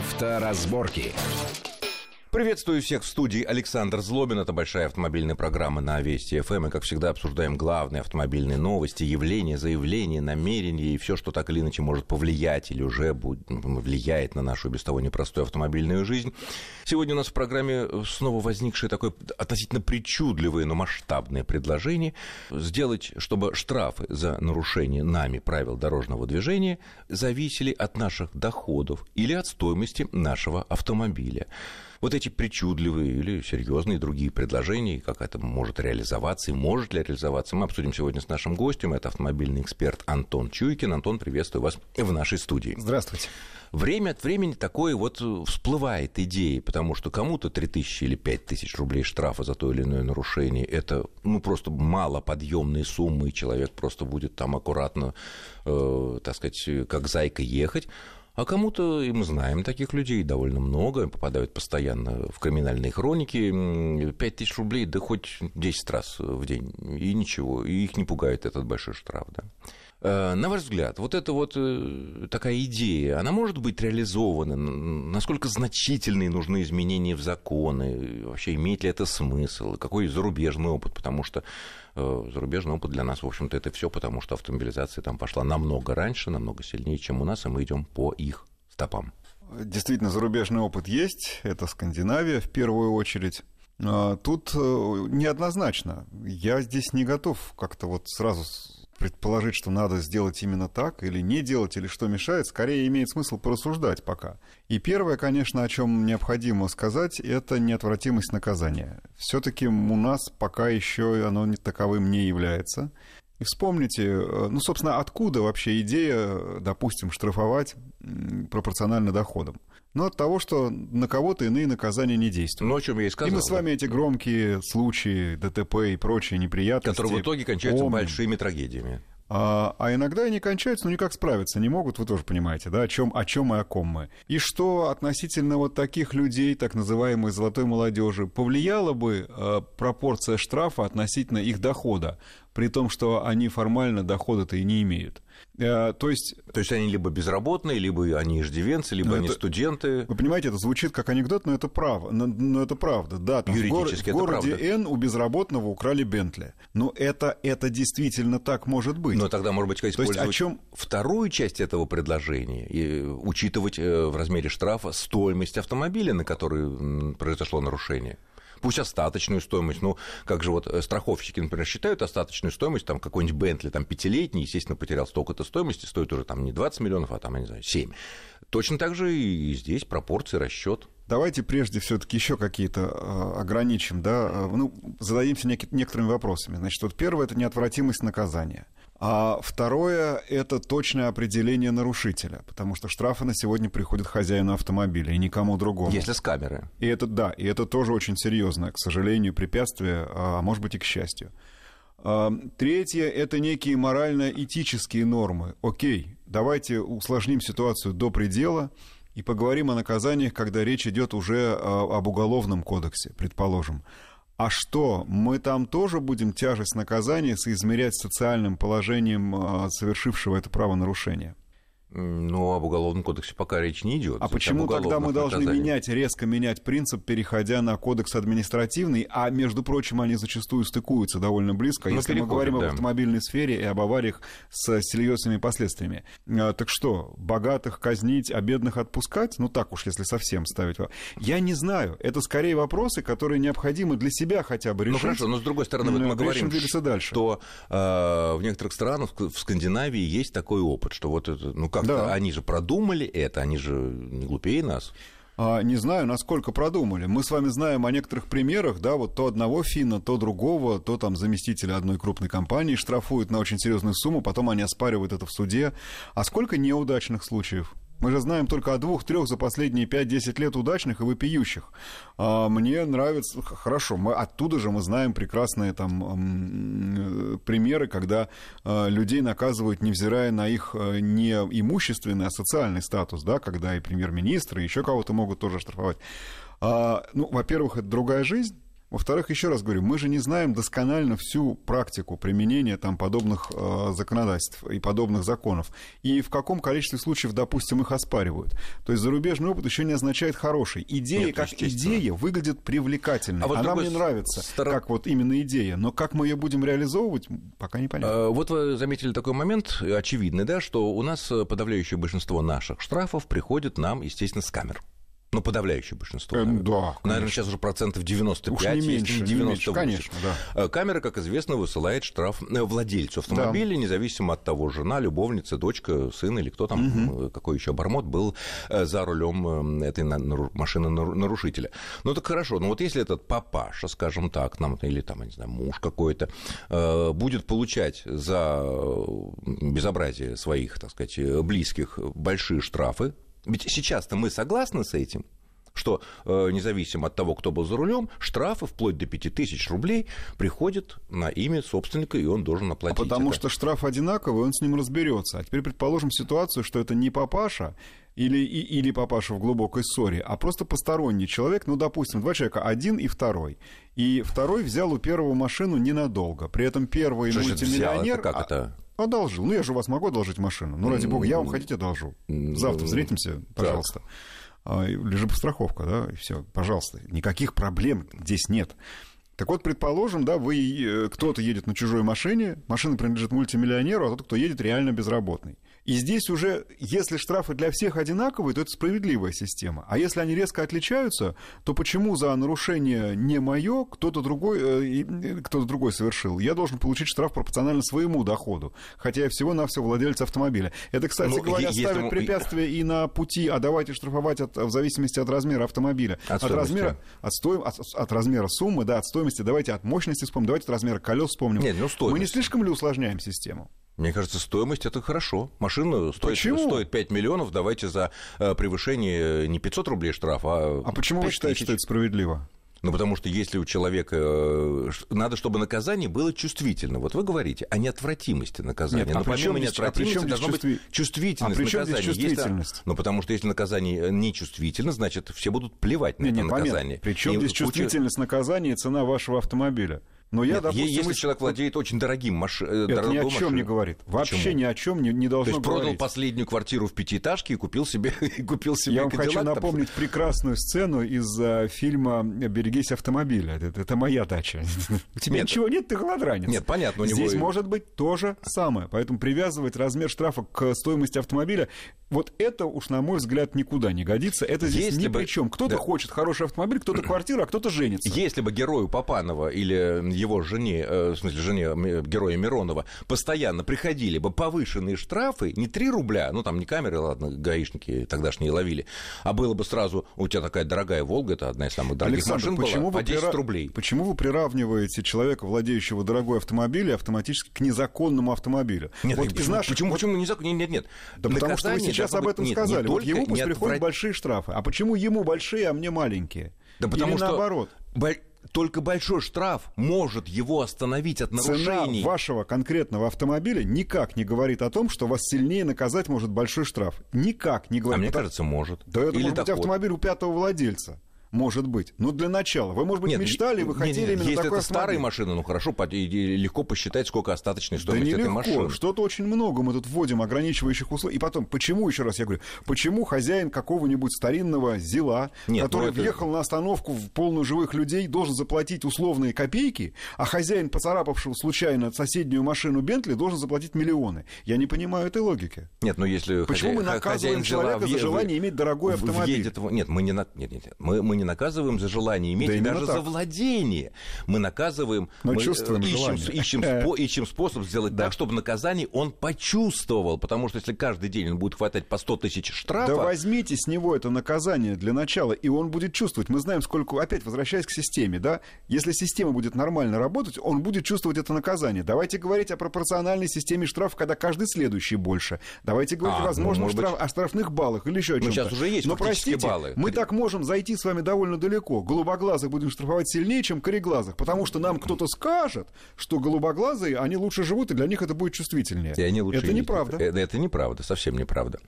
Авторазборки. Приветствую всех в студии Александр Злобин. Это большая автомобильная программа на Вести ФМ. И, как всегда, обсуждаем главные автомобильные новости, явления, заявления, намерения и все, что так или иначе может повлиять или уже влияет на нашу без того непростую автомобильную жизнь. Сегодня у нас в программе снова возникшее такое относительно причудливое, но масштабное предложение сделать, чтобы штрафы за нарушение нами правил дорожного движения зависели от наших доходов или от стоимости нашего автомобиля вот эти причудливые или серьезные другие предложения, как это может реализоваться и может ли реализоваться, мы обсудим сегодня с нашим гостем. Это автомобильный эксперт Антон Чуйкин. Антон, приветствую вас в нашей студии. Здравствуйте. Время от времени такое вот всплывает идея, потому что кому-то 3 тысячи или 5 тысяч рублей штрафа за то или иное нарушение – это ну, просто малоподъемные суммы, и человек просто будет там аккуратно, э, так сказать, как зайка ехать. А кому-то, и мы знаем таких людей довольно много, попадают постоянно в криминальные хроники, 5 тысяч рублей, да хоть 10 раз в день, и ничего, и их не пугает этот большой штраф, да. Э, на ваш взгляд, вот эта вот э, такая идея, она может быть реализована? Насколько значительные нужны изменения в законы? Вообще, имеет ли это смысл? Какой зарубежный опыт? Потому что зарубежный опыт для нас, в общем-то, это все, потому что автомобилизация там пошла намного раньше, намного сильнее, чем у нас, и мы идем по их стопам. Действительно, зарубежный опыт есть. Это Скандинавия в первую очередь. А, тут неоднозначно. Я здесь не готов как-то вот сразу предположить, что надо сделать именно так или не делать, или что мешает, скорее имеет смысл порассуждать пока. И первое, конечно, о чем необходимо сказать, это неотвратимость наказания. Все-таки у нас пока еще оно не таковым не является. И вспомните, э, ну, собственно, откуда вообще идея, допустим, штрафовать пропорционально доходам? Ну, от того, что на кого-то иные наказания не действуют. Ну, о чем я и сказал. И мы с вами эти громкие случаи ДТП и прочие неприятности... Которые в итоге кончаются помним. большими трагедиями. А, а иногда они кончаются, но никак справиться не могут, вы тоже понимаете, да, о чем, о чем и о ком мы. И что относительно вот таких людей, так называемой золотой молодежи, повлияла бы э, пропорция штрафа относительно их дохода, при том, что они формально дохода-то и не имеют. Э, то есть... То есть они либо безработные, либо они иждивенцы, либо они студенты. Вы понимаете, это звучит как анекдот, но это право, но, это правда. Да, там Юридически в, гор- в городе правда. Н у безработного украли Бентли. Но это, это действительно так может быть. Но тогда, может быть, использовать То есть, о чем... вторую часть этого предложения и учитывать э, в размере штрафа стоимость автомобиля, на который произошло нарушение пусть остаточную стоимость, ну, как же вот э, страховщики, например, считают остаточную стоимость, там, какой-нибудь Бентли, там, пятилетний, естественно, потерял столько-то стоимости, стоит уже там не 20 миллионов, а там, я не знаю, 7. Точно так же и здесь пропорции, расчет. Давайте прежде все-таки еще какие-то э, ограничим, да, э, ну, зададимся некоторыми вопросами. Значит, вот первое это неотвратимость наказания. А второе – это точное определение нарушителя, потому что штрафы на сегодня приходят хозяину автомобиля и никому другому. Если с камеры. И это, да, и это тоже очень серьезное, к сожалению, препятствие, а может быть и к счастью. А, третье – это некие морально-этические нормы. Окей, давайте усложним ситуацию до предела и поговорим о наказаниях, когда речь идет уже об уголовном кодексе, предположим. А что, мы там тоже будем тяжесть наказания соизмерять социальным положением а, совершившего это правонарушение? Ну, об уголовном кодексе пока речь не идет. А почему тогда мы должны наказаний? менять, резко менять принцип, переходя на кодекс административный, а, между прочим, они зачастую стыкуются довольно близко, ну, если мы говорим да. об автомобильной сфере и об авариях с серьезными последствиями. А, так что, богатых казнить, а бедных отпускать? Ну, так уж, если совсем ставить. Я не знаю. Это скорее вопросы, которые необходимо для себя хотя бы ну, решить. Ну, хорошо, но с другой стороны, вот мы говорим, дальше. что э, в некоторых странах, в Скандинавии есть такой опыт, что вот это, ну, как как-то да. они же продумали это, они же не глупее нас. А, не знаю, насколько продумали. Мы с вами знаем о некоторых примерах, да, вот то одного финна, то другого, то там заместителя одной крупной компании штрафуют на очень серьезную сумму, потом они оспаривают это в суде. А сколько неудачных случаев? Мы же знаем только о двух-трех за последние 5-10 лет удачных и вопиющих. А мне нравится... Хорошо, мы оттуда же мы знаем прекрасные там примеры, когда а, людей наказывают, невзирая на их а, не имущественный, а социальный статус, да, когда и премьер-министр, и еще кого-то могут тоже штрафовать. А, ну, во-первых, это другая жизнь, Во-вторых, еще раз говорю, мы же не знаем досконально всю практику применения там подобных э, законодательств и подобных законов. И в каком количестве случаев, допустим, их оспаривают. То есть зарубежный опыт еще не означает хороший. Идея Нет, как идея выглядит привлекательной. А вот Она мне нравится, стор... как вот именно идея. Но как мы ее будем реализовывать, пока непонятно. А, вот вы заметили такой момент, очевидный, да, что у нас подавляющее большинство наших штрафов приходит нам, естественно, с камер. Ну, подавляющее большинство. Э, наверное. Да, конечно. Наверное, сейчас уже процентов 95, Уж не меньше, не 98. Не меньше, конечно, да. Э, камера, как известно, высылает штраф э, владельцу автомобиля, да. независимо от того, жена, любовница, дочка, сын или кто там, угу. какой еще обормот был за рулем этой машины нарушителя. Ну, так хорошо, ну вот если этот папаша, скажем так, нам, или там, я не знаю, муж какой-то, будет получать за безобразие своих, так сказать, близких большие штрафы, ведь сейчас-то мы согласны с этим, что э, независимо от того, кто был за рулем, штрафы вплоть до 5000 рублей приходят на имя собственника, и он должен оплатить. А потому это. что штраф одинаковый, он с ним разберется. А теперь предположим ситуацию, что это не папаша или, и, или папаша в глубокой ссоре, а просто посторонний человек, ну, допустим, два человека, один и второй. И второй взял у первого машину ненадолго. При этом первый что мультимиллионер... Это как это? Одолжил. Ну, я же у вас могу одолжить машину. Ну, ради бога, я вам хотите одолжу. Завтра встретимся, пожалуйста. Так. Лежит страховка, да, и все, пожалуйста. Никаких проблем здесь нет. Так вот, предположим, да, вы, э, кто-то едет на чужой машине, машина принадлежит мультимиллионеру, а тот, кто едет, реально безработный. И здесь уже, если штрафы для всех одинаковые, то это справедливая система. А если они резко отличаются, то почему за нарушение не мое кто-то другой, э, кто-то другой совершил? Я должен получить штраф пропорционально своему доходу, хотя я всего-навсего владелец автомобиля. Это, кстати ну, говоря, ставит ставит препятствия и на пути, а давайте штрафовать от, в зависимости от размера автомобиля. От, от размера, от, стоим, от, от размера суммы, да, от стоимости, давайте от мощности вспомним, давайте от размера колес вспомним. Нет, ну стоимость. Мы не слишком ли усложняем систему? Мне кажется, стоимость это хорошо. Машина стоит, стоит 5 миллионов, давайте за э, превышение не 500 рублей штраф, а А почему вы считаете, тысяч? что это справедливо? Ну, потому что если у человека... Э, надо, чтобы наказание было чувствительно. Вот вы говорите о неотвратимости наказания. Нет, а Но помимо неотвратимости а должна чувств... быть чувствительность а наказания. чувствительность? Есть... Ну, потому что если наказание нечувствительно, значит, все будут плевать на нет, это нет, наказание. Причем здесь чувствительность наказания и цена вашего автомобиля? Но я, Нет, допустим, если человек владеет очень дорогим машиной... Это ни о чем машиной. не говорит. Вообще Почему? ни о чем не, не должно То есть говорить. продал последнюю квартиру в пятиэтажке и купил себе, и купил себе Я вам хочу напомнить там... прекрасную сцену из uh, фильма «Берегись автомобиля». Это, это моя дача. У тебя нет, ничего нет, ты голодранец. Нет, понятно. У него... Здесь может быть то же самое. Поэтому привязывать размер штрафа к стоимости автомобиля, вот это уж, на мой взгляд, никуда не годится. Это здесь Если ни бы... при чем. Кто-то да. хочет хороший автомобиль, кто-то квартиру, а кто-то женится. Если бы герою Папанова или его жене Э, в смысле, жене героя Миронова, постоянно приходили бы повышенные штрафы, не 3 рубля, ну там не камеры, ладно, гаишники тогдашние ловили, а было бы сразу, у тебя такая дорогая Волга, это одна из самых дорогих Александр, машин почему была, по 10 прира... рублей. Почему вы приравниваете человека, владеющего дорогой автомобилем, автоматически к незаконному автомобилю? Нет, вот почему, из наших... почему, почему незаконно? Нет, нет, нет. Да потому что вы сейчас об этом быть... сказали. Нет, вот ему пусть приходят отврат... большие штрафы. А почему ему большие, а мне маленькие? Да потому Или что... наоборот? Только большой штраф может его остановить от нарушений. Цена вашего конкретного автомобиля никак не говорит о том, что вас сильнее наказать может большой штраф. Никак не говорит. А мне кажется, может. Да это Или может быть автомобиль у пятого владельца. Может быть. Но для начала. Вы, может быть, нет, мечтали, вы нет, хотели нет, именно если такой это старые машины, ну хорошо, легко посчитать, сколько остаточной стоимости да этой легко. машины. Что-то очень много мы тут вводим ограничивающих условий. И потом, почему, еще раз я говорю, почему хозяин какого-нибудь старинного зила, нет, который ну это... въехал на остановку в полную живых людей, должен заплатить условные копейки, а хозяин, поцарапавшего случайно соседнюю машину Бентли, должен заплатить миллионы? Я не понимаю этой логики. Нет, но если Почему хозяин, мы наказываем человека за желание иметь дорогой автомобиль? Въедет... Нет, мы не, нет, нет. Мы, мы не наказываем за желание иметь, да и даже так. за владение. Мы наказываем, Но мы чувствуем ищем, ищем, спо, ищем способ сделать да. так, чтобы наказание он почувствовал. Потому что если каждый день он будет хватать по 100 тысяч штрафов... Да возьмите с него это наказание для начала, и он будет чувствовать. Мы знаем, сколько... Опять возвращаясь к системе, да? Если система будет нормально работать, он будет чувствовать это наказание. Давайте говорить о пропорциональной системе штрафов, когда каждый следующий больше. Давайте говорить, а, возможно, ну, штраф... быть... о штрафных баллах или еще о чем-то. Ну, сейчас уже есть Но, простите, баллы. мы так можем зайти с вами довольно далеко голубоглазых будем штрафовать сильнее, чем кореглазых, потому что нам кто-то скажет, что голубоглазые, они лучше живут, и для них это будет чувствительнее. И они лучше это неправда. Это, это неправда, совсем неправда.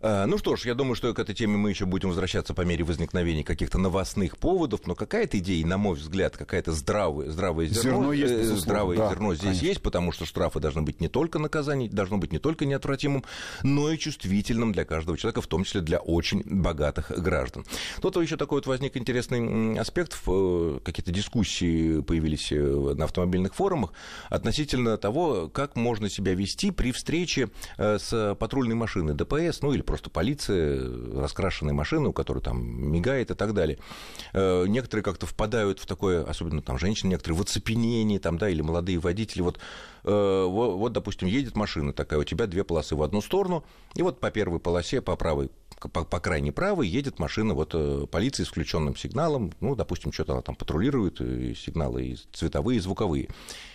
А, ну что ж, я думаю, что к этой теме мы еще будем возвращаться по мере возникновения каких-то новостных поводов, но какая-то идея, на мой взгляд, какая-то здравая, здравое зерно, зерно, есть, э, здравое да, зерно здесь конечно. есть, потому что штрафы должны быть не только наказанием, должно быть не только неотвратимым, но и чувствительным для каждого человека, в том числе для очень богатых граждан. Тут еще такой вот возник интересный аспект, э, какие-то дискуссии появились э, на автомобильных форумах относительно того, как можно себя вести при встрече с патрульной машиной ДПС, ну или просто полиция, раскрашенная машина, у которой там мигает и так далее. Э, некоторые как-то впадают в такое, особенно там женщины, некоторые в оцепенение, там, да, или молодые водители. Вот, э, вот, допустим, едет машина такая, у тебя две полосы в одну сторону, и вот по первой полосе, по правой по, по крайней правой едет машина вот, э, полиции с включенным сигналом, ну, допустим, что-то она там патрулирует, и сигналы и цветовые, и звуковые.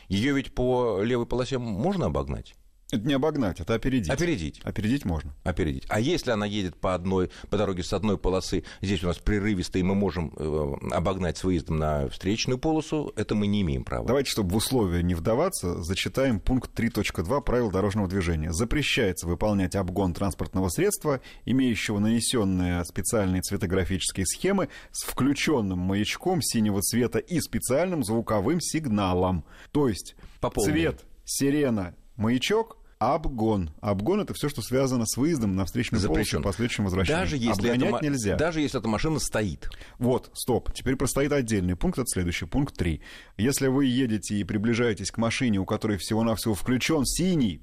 Ее ведь по левой полосе можно обогнать? Это не обогнать, это опередить. Опередить. Опередить можно. Опередить. А если она едет по одной, по дороге с одной полосы, здесь у нас прерывисто, и мы можем э, обогнать с выездом на встречную полосу, это мы не имеем права. Давайте, чтобы в условия не вдаваться, зачитаем пункт 3.2 правил дорожного движения. Запрещается выполнять обгон транспортного средства, имеющего нанесенные специальные цветографические схемы с включенным маячком синего цвета и специальным звуковым сигналом. То есть По цвет, сирена, маячок Обгон. Обгон это все, что связано с выездом на встречную Запрещен. полосу последующим возвращением. Даже если, Обгонять ма- нельзя. даже если эта машина стоит. Вот, стоп. Теперь простоит отдельный пункт, это следующий, пункт 3. Если вы едете и приближаетесь к машине, у которой всего-навсего включен синий,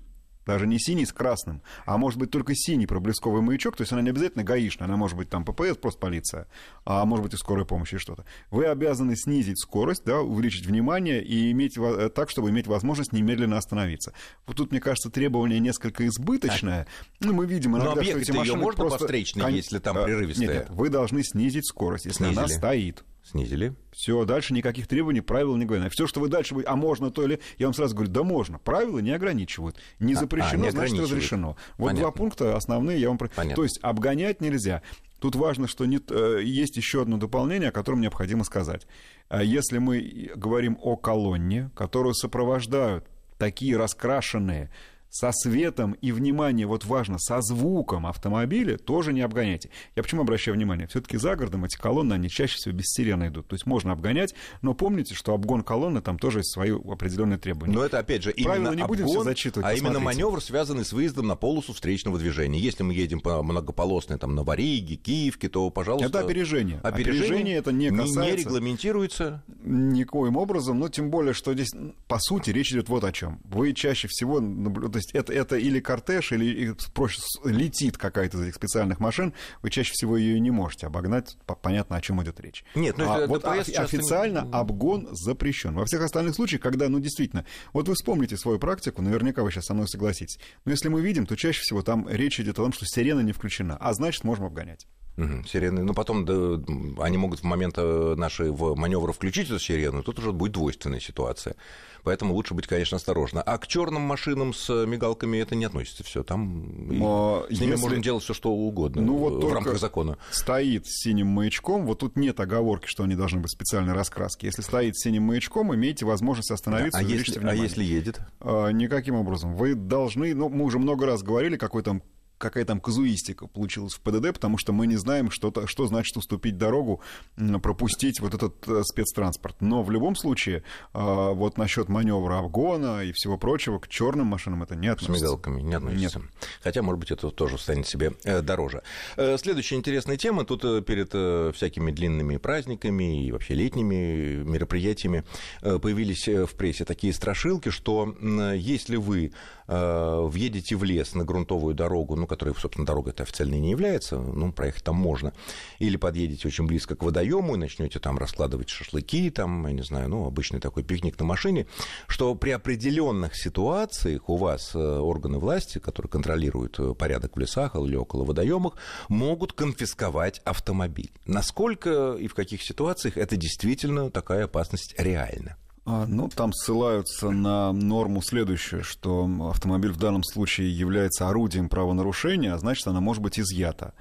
даже не синий с красным, а может быть только синий проблесковый маячок, то есть она не обязательно гаишная, она может быть там ППС, просто полиция, а может быть и скорая помощь что-то. Вы обязаны снизить скорость, да, увеличить внимание и иметь э, так, чтобы иметь возможность немедленно остановиться. Вот тут, мне кажется, требование несколько избыточное. Ну, мы видим Но иногда, что объехать-то эти машины можно по просто... встречной, Кон- если там э, прерывистая? Нет, нет, вы должны снизить скорость, если она Снизили. стоит. Снизили. Все, дальше никаких требований, правил не говорят. Все, что вы дальше будете, а можно то или... Я вам сразу говорю, да можно. Правила не ограничивают. Не А, запрещено, а, не значит разрешено. Вот Понятно. два пункта основные я вам... Понятно. То есть обгонять нельзя. Тут важно, что не, э, есть еще одно дополнение, о котором необходимо сказать. А Если мы говорим о колонне, которую сопровождают такие раскрашенные со светом и, внимание, вот важно, со звуком автомобиля, тоже не обгоняйте. Я почему обращаю внимание? Все-таки за городом эти колонны, они чаще всего без сирены идут. То есть можно обгонять, но помните, что обгон колонны там тоже есть свои определенные требования. Но это, опять же, Правила именно не будем обгон, всё зачитывать, а именно посмотрите. маневр, связанный с выездом на полосу встречного движения. Если мы едем по многополосной, там, на Вариге, Киевке, то, пожалуйста... Это опережение. Опережение, Опережение это не не касается- регламентируется. Никоим образом, но тем более, что здесь, по сути, речь идет вот о чем. Вы чаще всего, наблю- то есть это, это или кортеж, или проще летит какая-то из этих специальных машин, вы чаще всего ее не можете обогнать, по- понятно, о чем идет речь. Нет, ну А вот ДПС офи- часто не- официально обгон запрещен. Во всех остальных случаях, когда, ну, действительно, вот вы вспомните свою практику, наверняка вы сейчас со мной согласитесь, но если мы видим, то чаще всего там речь идет о том, что сирена не включена, а значит, можем обгонять. Мгм, сирены. Но потом да, они могут в момент э, нашей в маневра включить эту сирену, тут уже будет двойственная ситуация. Поэтому лучше быть, конечно, осторожно. А к черным машинам с мигалками это не относится все. Там Но с ними если- можно делать все, что угодно Ну, вот в рамках закона. стоит с синим маячком, вот тут нет оговорки, что они должны быть специальной раскраски. Если стоит с синим маячком, имеете возможность остановиться а, и увеличить если, а если едет? А, никаким образом. Вы должны, ну, мы уже много раз говорили, какой там какая там казуистика получилась в ПДД, потому что мы не знаем, что, то что значит уступить дорогу, пропустить вот этот э, спецтранспорт. Но в любом случае, а, вот насчет маневра обгона и всего прочего, к черным машинам это не С относится. мигалками не относится. Хотя, может быть, это тоже станет себе э, дороже. Э, Следующая интересная тема. Тут перед всякими длинными праздниками и вообще летними мероприятиями появились в прессе такие страшилки, что если вы въедете в лес на грунтовую дорогу, ну, которая, собственно, дорога это официально не является, ну, проехать там можно, или подъедете очень близко к водоему и начнете там раскладывать шашлыки, там, я не знаю, ну, обычный такой пикник на машине, что при определенных ситуациях у вас э, органы власти, которые контролируют э, порядок в лесах или около водоемах, могут конфисковать автомобиль. Насколько и в каких ситуациях это действительно такая опасность реальна? А, Ну, там ссылаются на норму следующую, что автомобиль в данном случае является орудием правонарушения, а значит, она может быть изъята.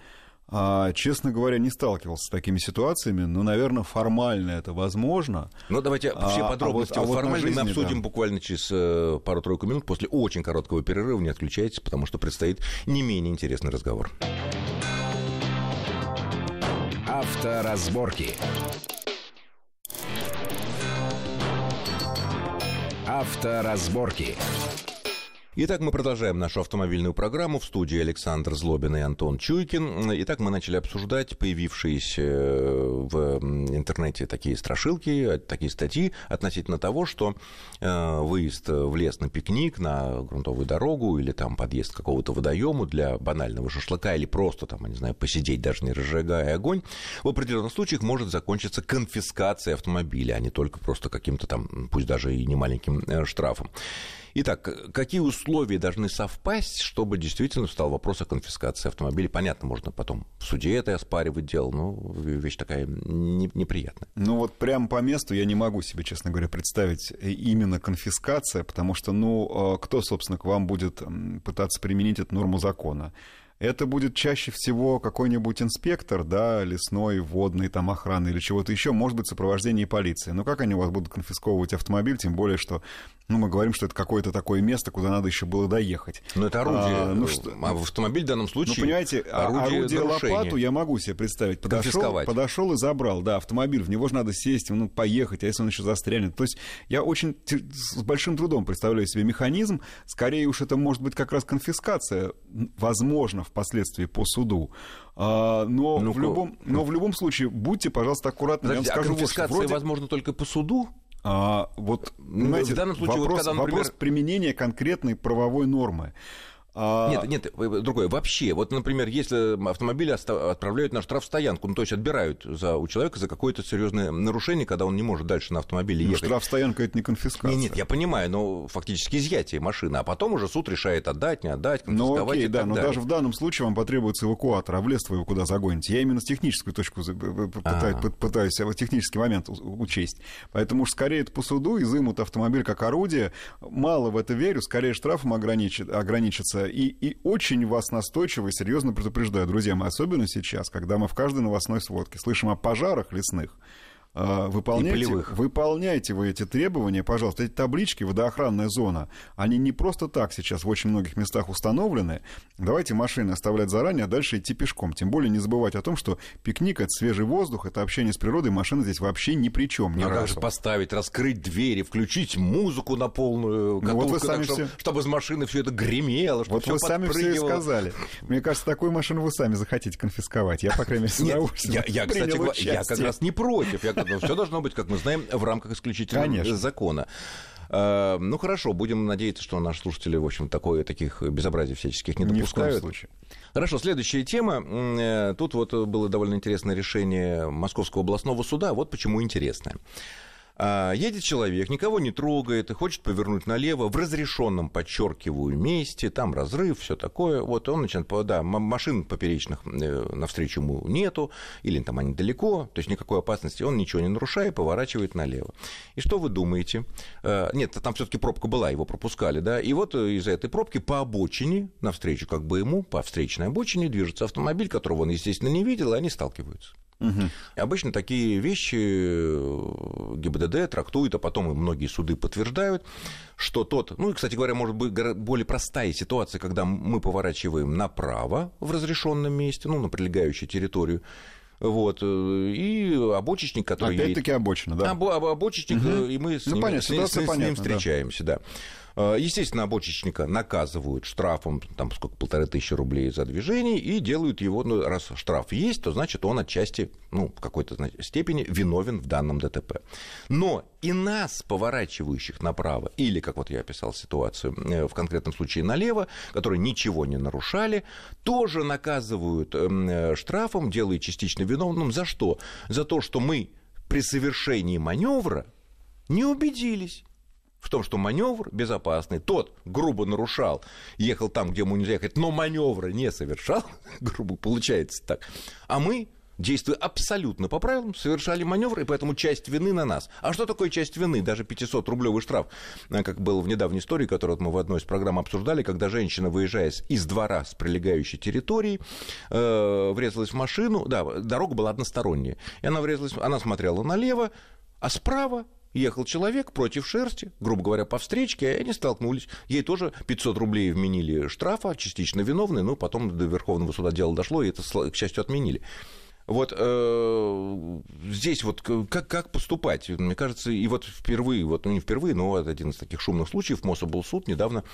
А, честно говоря, не сталкивался с такими ситуациями, но, наверное, формально это возможно. Ну, давайте А, все а подробности вот- а вот на формально мы жизни, обсудим да. буквально через э, пару-тройку минут после очень короткого перерыва. Не отключайтесь, потому что предстоит не менее интересный разговор. Авторазборки. Авторазборки. Итак, мы продолжаем нашу автомобильную программу в студии Александр Злобин и Антон Чуйкин. Итак, мы начали обсуждать появившиеся в интернете такие страшилки, такие статьи относительно того, что э, выезд в лес на пикник, на грунтовую дорогу или там подъезд к какого-то водоему для банального шашлыка или просто там, я не знаю, посидеть, даже не разжигая огонь, в определенных случаях может закончиться конфискацией автомобиля, а не только просто каким-то там, пусть даже и не маленьким э, штрафом. Итак, какие условия должны совпасть, чтобы действительно встал вопрос о конфискации автомобиля? Понятно, можно потом в суде это оспаривать дело, но вещь такая неприятная. Ну вот прямо по месту я не могу себе, честно говоря, представить э, именно конфискация, потому что, ну, а кто, собственно, к вам будет пытаться применить эту норму закона? Это будет чаще всего какой-нибудь инспектор, да, лесной, водный, там, охраны или чего-то еще, может быть, сопровождение полиции. Но как они у вас будут конфисковывать автомобиль, тем более, что ну, мы говорим, что это какое-то такое место, куда надо еще было доехать. Но это орудие. А, ну, что... а в автомобиль в данном ну, случае. Ну, понимаете, а орудие, орудие лопату я могу себе представить. Подошел, подошел и забрал, да, автомобиль. В него же надо сесть, ну, поехать, а если он еще застрянет. То есть я очень с большим трудом представляю себе механизм. Скорее уж это может быть как раз конфискация, возможно, впоследствии по суду. А, но, ну, в любом, но в любом случае, будьте, пожалуйста, аккуратны. Подождите, я вам скажу, а конфискация вот, вроде... возможно только по суду? А, вот, ну, понимаете, в данном случае, вопрос, вот, когда, например... вопрос применения конкретной правовой нормы. А... Нет, нет, другое. Вообще, вот, например, если автомобиль отправляют на штрафстоянку, ну, то есть отбирают за, у человека за какое-то серьезное нарушение, когда он не может дальше на автомобиле ну, ехать. штрафстоянка – это не конфискация. Нет, нет, я понимаю, но фактически изъятие машины, а потом уже суд решает отдать, не отдать, конфисковать ну, окей, и да, так но далее. даже в данном случае вам потребуется эвакуатор, а в лес вы его куда загоните? Я именно с технической пытаюсь, а. пытаюсь технический момент учесть. Поэтому уж скорее это по суду изымут автомобиль как орудие. Мало в это верю, скорее штрафом ограничится. И, и очень вас настойчиво и серьезно предупреждаю, друзья мои, особенно сейчас, когда мы в каждой новостной сводке слышим о пожарах лесных, выполняйте, выполняйте вы эти требования, пожалуйста. Эти таблички, водоохранная зона, они не просто так сейчас в очень многих местах установлены. Давайте машины оставлять заранее, а дальше идти пешком. Тем более не забывать о том, что пикник — это свежий воздух, это общение с природой, машина здесь вообще ни при чем. Ни как же поставить, раскрыть двери, включить музыку на полную ну, вот вы сами так, все... чтобы, чтобы из машины все это гремело, чтобы Вот вы сами все и сказали. Мне кажется, такую машину вы сами захотите конфисковать. Я, по крайней мере, с удовольствием я, я, кстати, я как раз не против. Я но все должно быть, как мы знаем, в рамках исключительно Конечно. закона. А, ну хорошо, будем надеяться, что наши слушатели, в общем, такое, таких безобразий всяческих не допускают. Ни в коем случае. Хорошо, следующая тема. Э, тут вот было довольно интересное решение Московского областного суда. Вот почему интересное. А, едет человек, никого не трогает и хочет повернуть налево в разрешенном, подчеркиваю, месте, там разрыв, все такое. Вот он начинает, да, машин поперечных э, навстречу ему нету, или там они далеко, то есть никакой опасности, он ничего не нарушая, поворачивает налево. И что вы думаете? Э, нет, там все-таки пробка была, его пропускали, да, и вот из-за этой пробки по обочине, навстречу как бы ему, по встречной обочине движется автомобиль, которого он, естественно, не видел, и они сталкиваются. Угу. Обычно такие вещи э, ГИБДД трактуют, а потом и многие суды подтверждают, что тот, ну и, кстати говоря, может быть более простая ситуация, когда мы поворачиваем направо в разрешенном месте, ну, на прилегающую территорию, вот, э, и обочечник, который Опять-таки едет... обочина, да. Об, обочечник, угу. и мы с, ну, ним, понятно, с, с, с, с ним встречаемся, да. да. Э, естественно, обочечника наказывают штрафом, там, сколько, полторы тысячи рублей за движение, и делают его, ну, раз штраф есть, то значит он отчасти, ну, в какой-то степени виновен в данном ДТП. Но и нас, поворачивающих направо, или, как вот я описал ситуацию, э, в конкретном случае налево, которые ничего не нарушали, тоже наказывают эм, э, штрафом, делая частично виновным. За что? За то, что мы при совершении маневра не убедились в том, что маневр безопасный, тот грубо нарушал, ехал там, где ему нельзя ехать, но маневра не совершал, грубо получается так, а мы действуя абсолютно по правилам, совершали маневр, и поэтому часть вины на нас. А что такое часть вины? Даже 500-рублевый штраф, э, как было в недавней истории, которую мы в одной из программ обсуждали, когда женщина, выезжая из двора с прилегающей территории, э, врезалась в машину, да, дорога была односторонняя, и она врезалась, она смотрела налево, а справа ехал человек против шерсти, грубо говоря, по встречке, и они столкнулись. Ей тоже 500 рублей вменили штрафа, частично виновный, но потом до Верховного суда дело дошло, и это, к счастью, отменили. Вот э, здесь вот как, как поступать? Мне кажется, и вот впервые, вот ну не впервые, но это один из таких шумных случаев, Мособлсуд недавно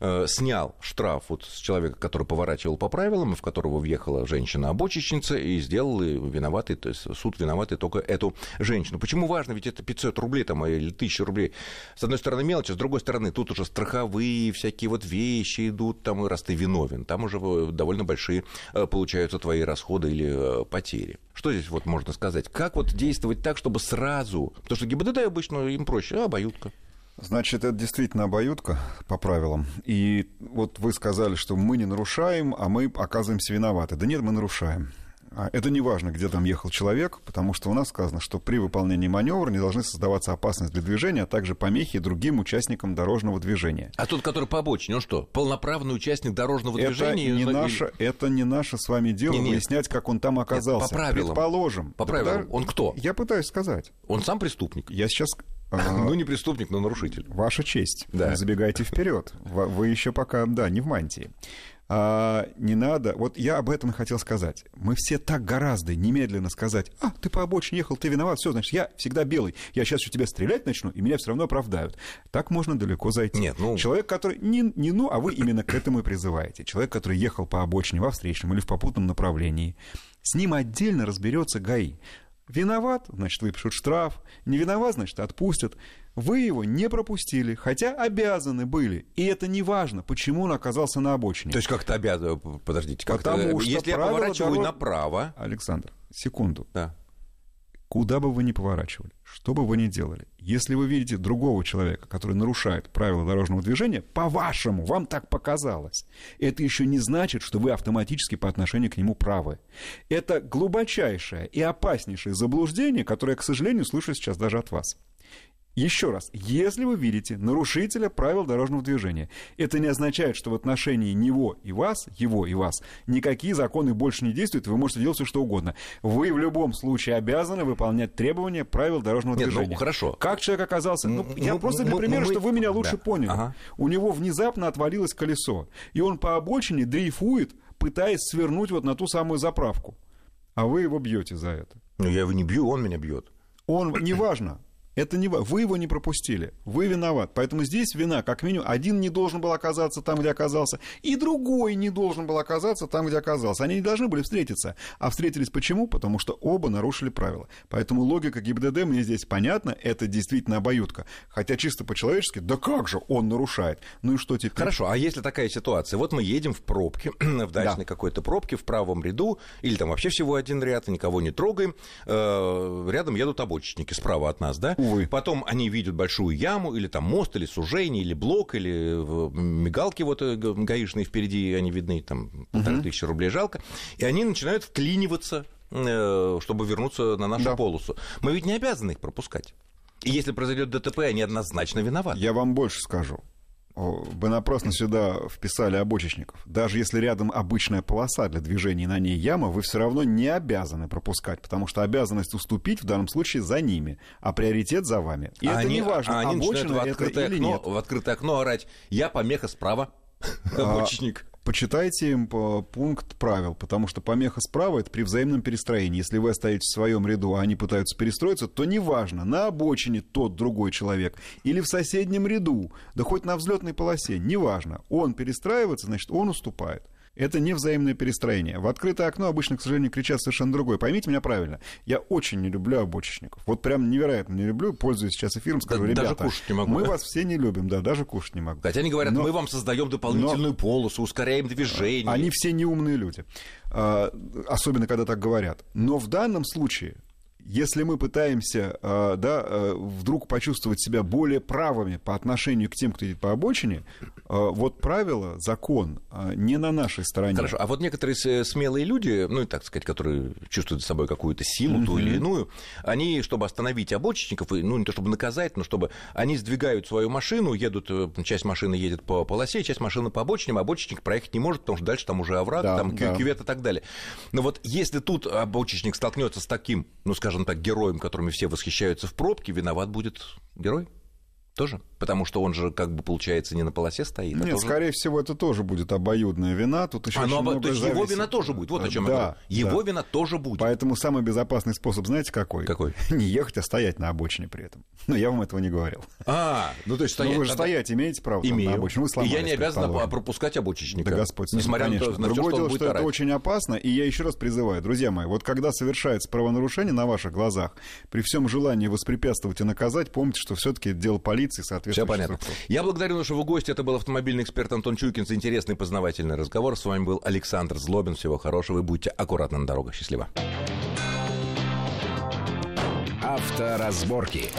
э, снял штраф вот с человека, который поворачивал по правилам, в которого въехала женщина-обочечница, и сделал виноватый, то есть суд виноватый только эту женщину. Почему важно? Ведь это 500 рублей там, или 1000 рублей. С одной стороны мелочь, с другой стороны тут уже страховые всякие вот вещи идут, там, раз ты виновен, там уже э, довольно большие э, получаются твои расходы или потери потери. Что здесь вот можно сказать? Как вот действовать так, чтобы сразу... Потому что ГИБДД обычно им проще, а обоюдка. Значит, это действительно обоюдка по правилам. И вот вы сказали, что мы не нарушаем, а мы оказываемся виноваты. Да нет, мы нарушаем. А это не важно, где там ехал человек, потому что у нас сказано, что при выполнении маневра не должны создаваться опасность для движения, а также помехи другим участникам дорожного движения. А тот, который по обочине, он что, полноправный участник дорожного это движения? Не наше, это не наше с вами дело не, выяснять, как он там оказался. Нет, по правилам. Предположим. По правилам. Он кто? Я пытаюсь сказать. Он сам преступник? Я сейчас а, ну, не преступник, но нарушитель. Ваша честь. Да. Забегайте вперед. Вы еще пока, да, не в мантии а, не надо. Вот я об этом и хотел сказать. Мы все так гораздо немедленно сказать, а, ты по обочине ехал, ты виноват, все, значит, я всегда белый, я сейчас у тебя стрелять начну, и меня все равно оправдают. Так можно далеко зайти. Нет, ну... Человек, который не, не ну, а вы именно к этому и призываете. Человек, который ехал по обочине во встречном или в попутном направлении, с ним отдельно разберется ГАИ. Виноват, значит, выпишут штраф. Не виноват, значит, отпустят. Вы его не пропустили, хотя обязаны были. И это не важно, почему он оказался на обочине. То есть как-то обязаны... Подождите, как Потому что Если я поворачиваю дорог... направо... Александр, секунду. Да. Куда бы вы ни поворачивали, что бы вы ни делали, если вы видите другого человека, который нарушает правила дорожного движения, по-вашему, вам так показалось, это еще не значит, что вы автоматически по отношению к нему правы. Это глубочайшее и опаснейшее заблуждение, которое, к сожалению, слышу сейчас даже от вас. Еще раз, если вы видите нарушителя правил дорожного движения, это не означает, что в отношении него и вас, его и вас, никакие законы больше не действуют, вы можете делать все, что угодно. Вы в любом случае обязаны выполнять требования правил дорожного Нет, ну, движения. Ну, хорошо. Как человек оказался? Ну, ну, я просто для примера, мы... что вы меня лучше да. поняли. Ага. У него внезапно отвалилось колесо, и он по обочине дрейфует, пытаясь свернуть вот на ту самую заправку. А вы его бьете за это. Ну, я его не бью, он меня бьет. Он, неважно. Это не вы его не пропустили, вы виноват. Поэтому здесь вина, как минимум, один не должен был оказаться там, где оказался, и другой не должен был оказаться там, где оказался. Они не должны были встретиться. А встретились почему? Потому что оба нарушили правила. Поэтому логика ГИБДД мне здесь понятна, это действительно обоюдка. Хотя чисто по-человечески, да как же он нарушает? Ну и что теперь? Хорошо, а если такая ситуация? Вот мы едем в пробке, в дачной да. какой-то пробке, в правом ряду, или там вообще всего один ряд, никого не трогаем, э, рядом едут обочечники справа от нас, да? Увы. Потом они видят большую яму, или там мост, или сужение, или блок, или мигалки вот э, гаишные впереди, они видны, там полторы угу. тысячи рублей жалко, и они начинают вклиниваться э, чтобы вернуться на нашу да. полосу. Мы ведь не обязаны их пропускать. И если произойдет ДТП, они однозначно виноваты. Я вам больше скажу вы напрасно сюда вписали обочечников. Даже если рядом обычная полоса для движения, на ней яма, вы все равно не обязаны пропускать, потому что обязанность уступить в данном случае за ними, а приоритет за вами. И а это они, не важно, а они обочина в открытое это окно, или нет. В открытое окно орать «я помеха справа». А, обочечник почитайте им пункт правил, потому что помеха справа это при взаимном перестроении. Если вы остаетесь в своем ряду, а они пытаются перестроиться, то неважно, на обочине тот другой человек или в соседнем ряду, да хоть на взлетной полосе, неважно. Он перестраивается, значит, он уступает. Это не взаимное перестроение. В открытое окно обычно, к сожалению, кричат совершенно другое. Поймите меня правильно. Я очень не люблю обочечников. Вот прям невероятно не люблю. Пользуюсь сейчас эфиром, скажу, да, ребята, даже кушать не могу, мы да? вас все не любим, да, даже кушать не могу. Хотя они говорят, но, мы вам создаем дополнительную но, полосу, ускоряем движение. Они все неумные люди. А, особенно, когда так говорят. Но в данном случае если мы пытаемся э, да, э, вдруг почувствовать себя более правыми по отношению к тем, кто идет по обочине, э, вот правило, закон не на нашей стороне. Хорошо, а вот некоторые смелые люди, ну, так сказать, которые чувствуют за собой какую-то силу, ту или иную, они, чтобы остановить обочечников, ну, не то чтобы наказать, но чтобы они сдвигают свою машину, едут, часть машины едет по полосе, часть машины по обочинам, обочечник проехать не может, потому что дальше там уже овраг, да, там да. кювет и так далее. Но вот если тут обочечник столкнется с таким, ну, скажем, скажем так, героем, которыми все восхищаются в пробке, виноват будет герой? Тоже? Потому что он же, как бы, получается, не на полосе стоит. А Нет, тоже... скорее всего, это тоже будет обоюдная вина. Тут еще а, ну, очень а, много то есть зависит. его вина тоже будет. Вот о чем да, я говорю. Его да. вина тоже будет. Поэтому самый безопасный способ, знаете, какой? Какой? Не ехать, а стоять на обочине при этом. Но я вам этого не говорил. А, ну то есть стоять. Ну, вы же тогда- стоять имеете право Имею. на обочине. Вы и сломались, я не обязан предположим. пропускать обочечника. Да Господь Несмотря конечно. на то, на Другое что он дело, будет что это очень опасно, и я еще раз призываю, друзья мои, вот когда совершается правонарушение на ваших глазах, при всем желании воспрепятствовать и наказать, помните, что все-таки дело полиции Все соответствующих понятно. структур. Я благодарю нашего гостя. Это был автомобильный эксперт Антон Чуйкин за интересный познавательный разговор. С вами был Александр Злобин. Всего хорошего и будьте аккуратны на дорогах. Счастливо. Авторазборки.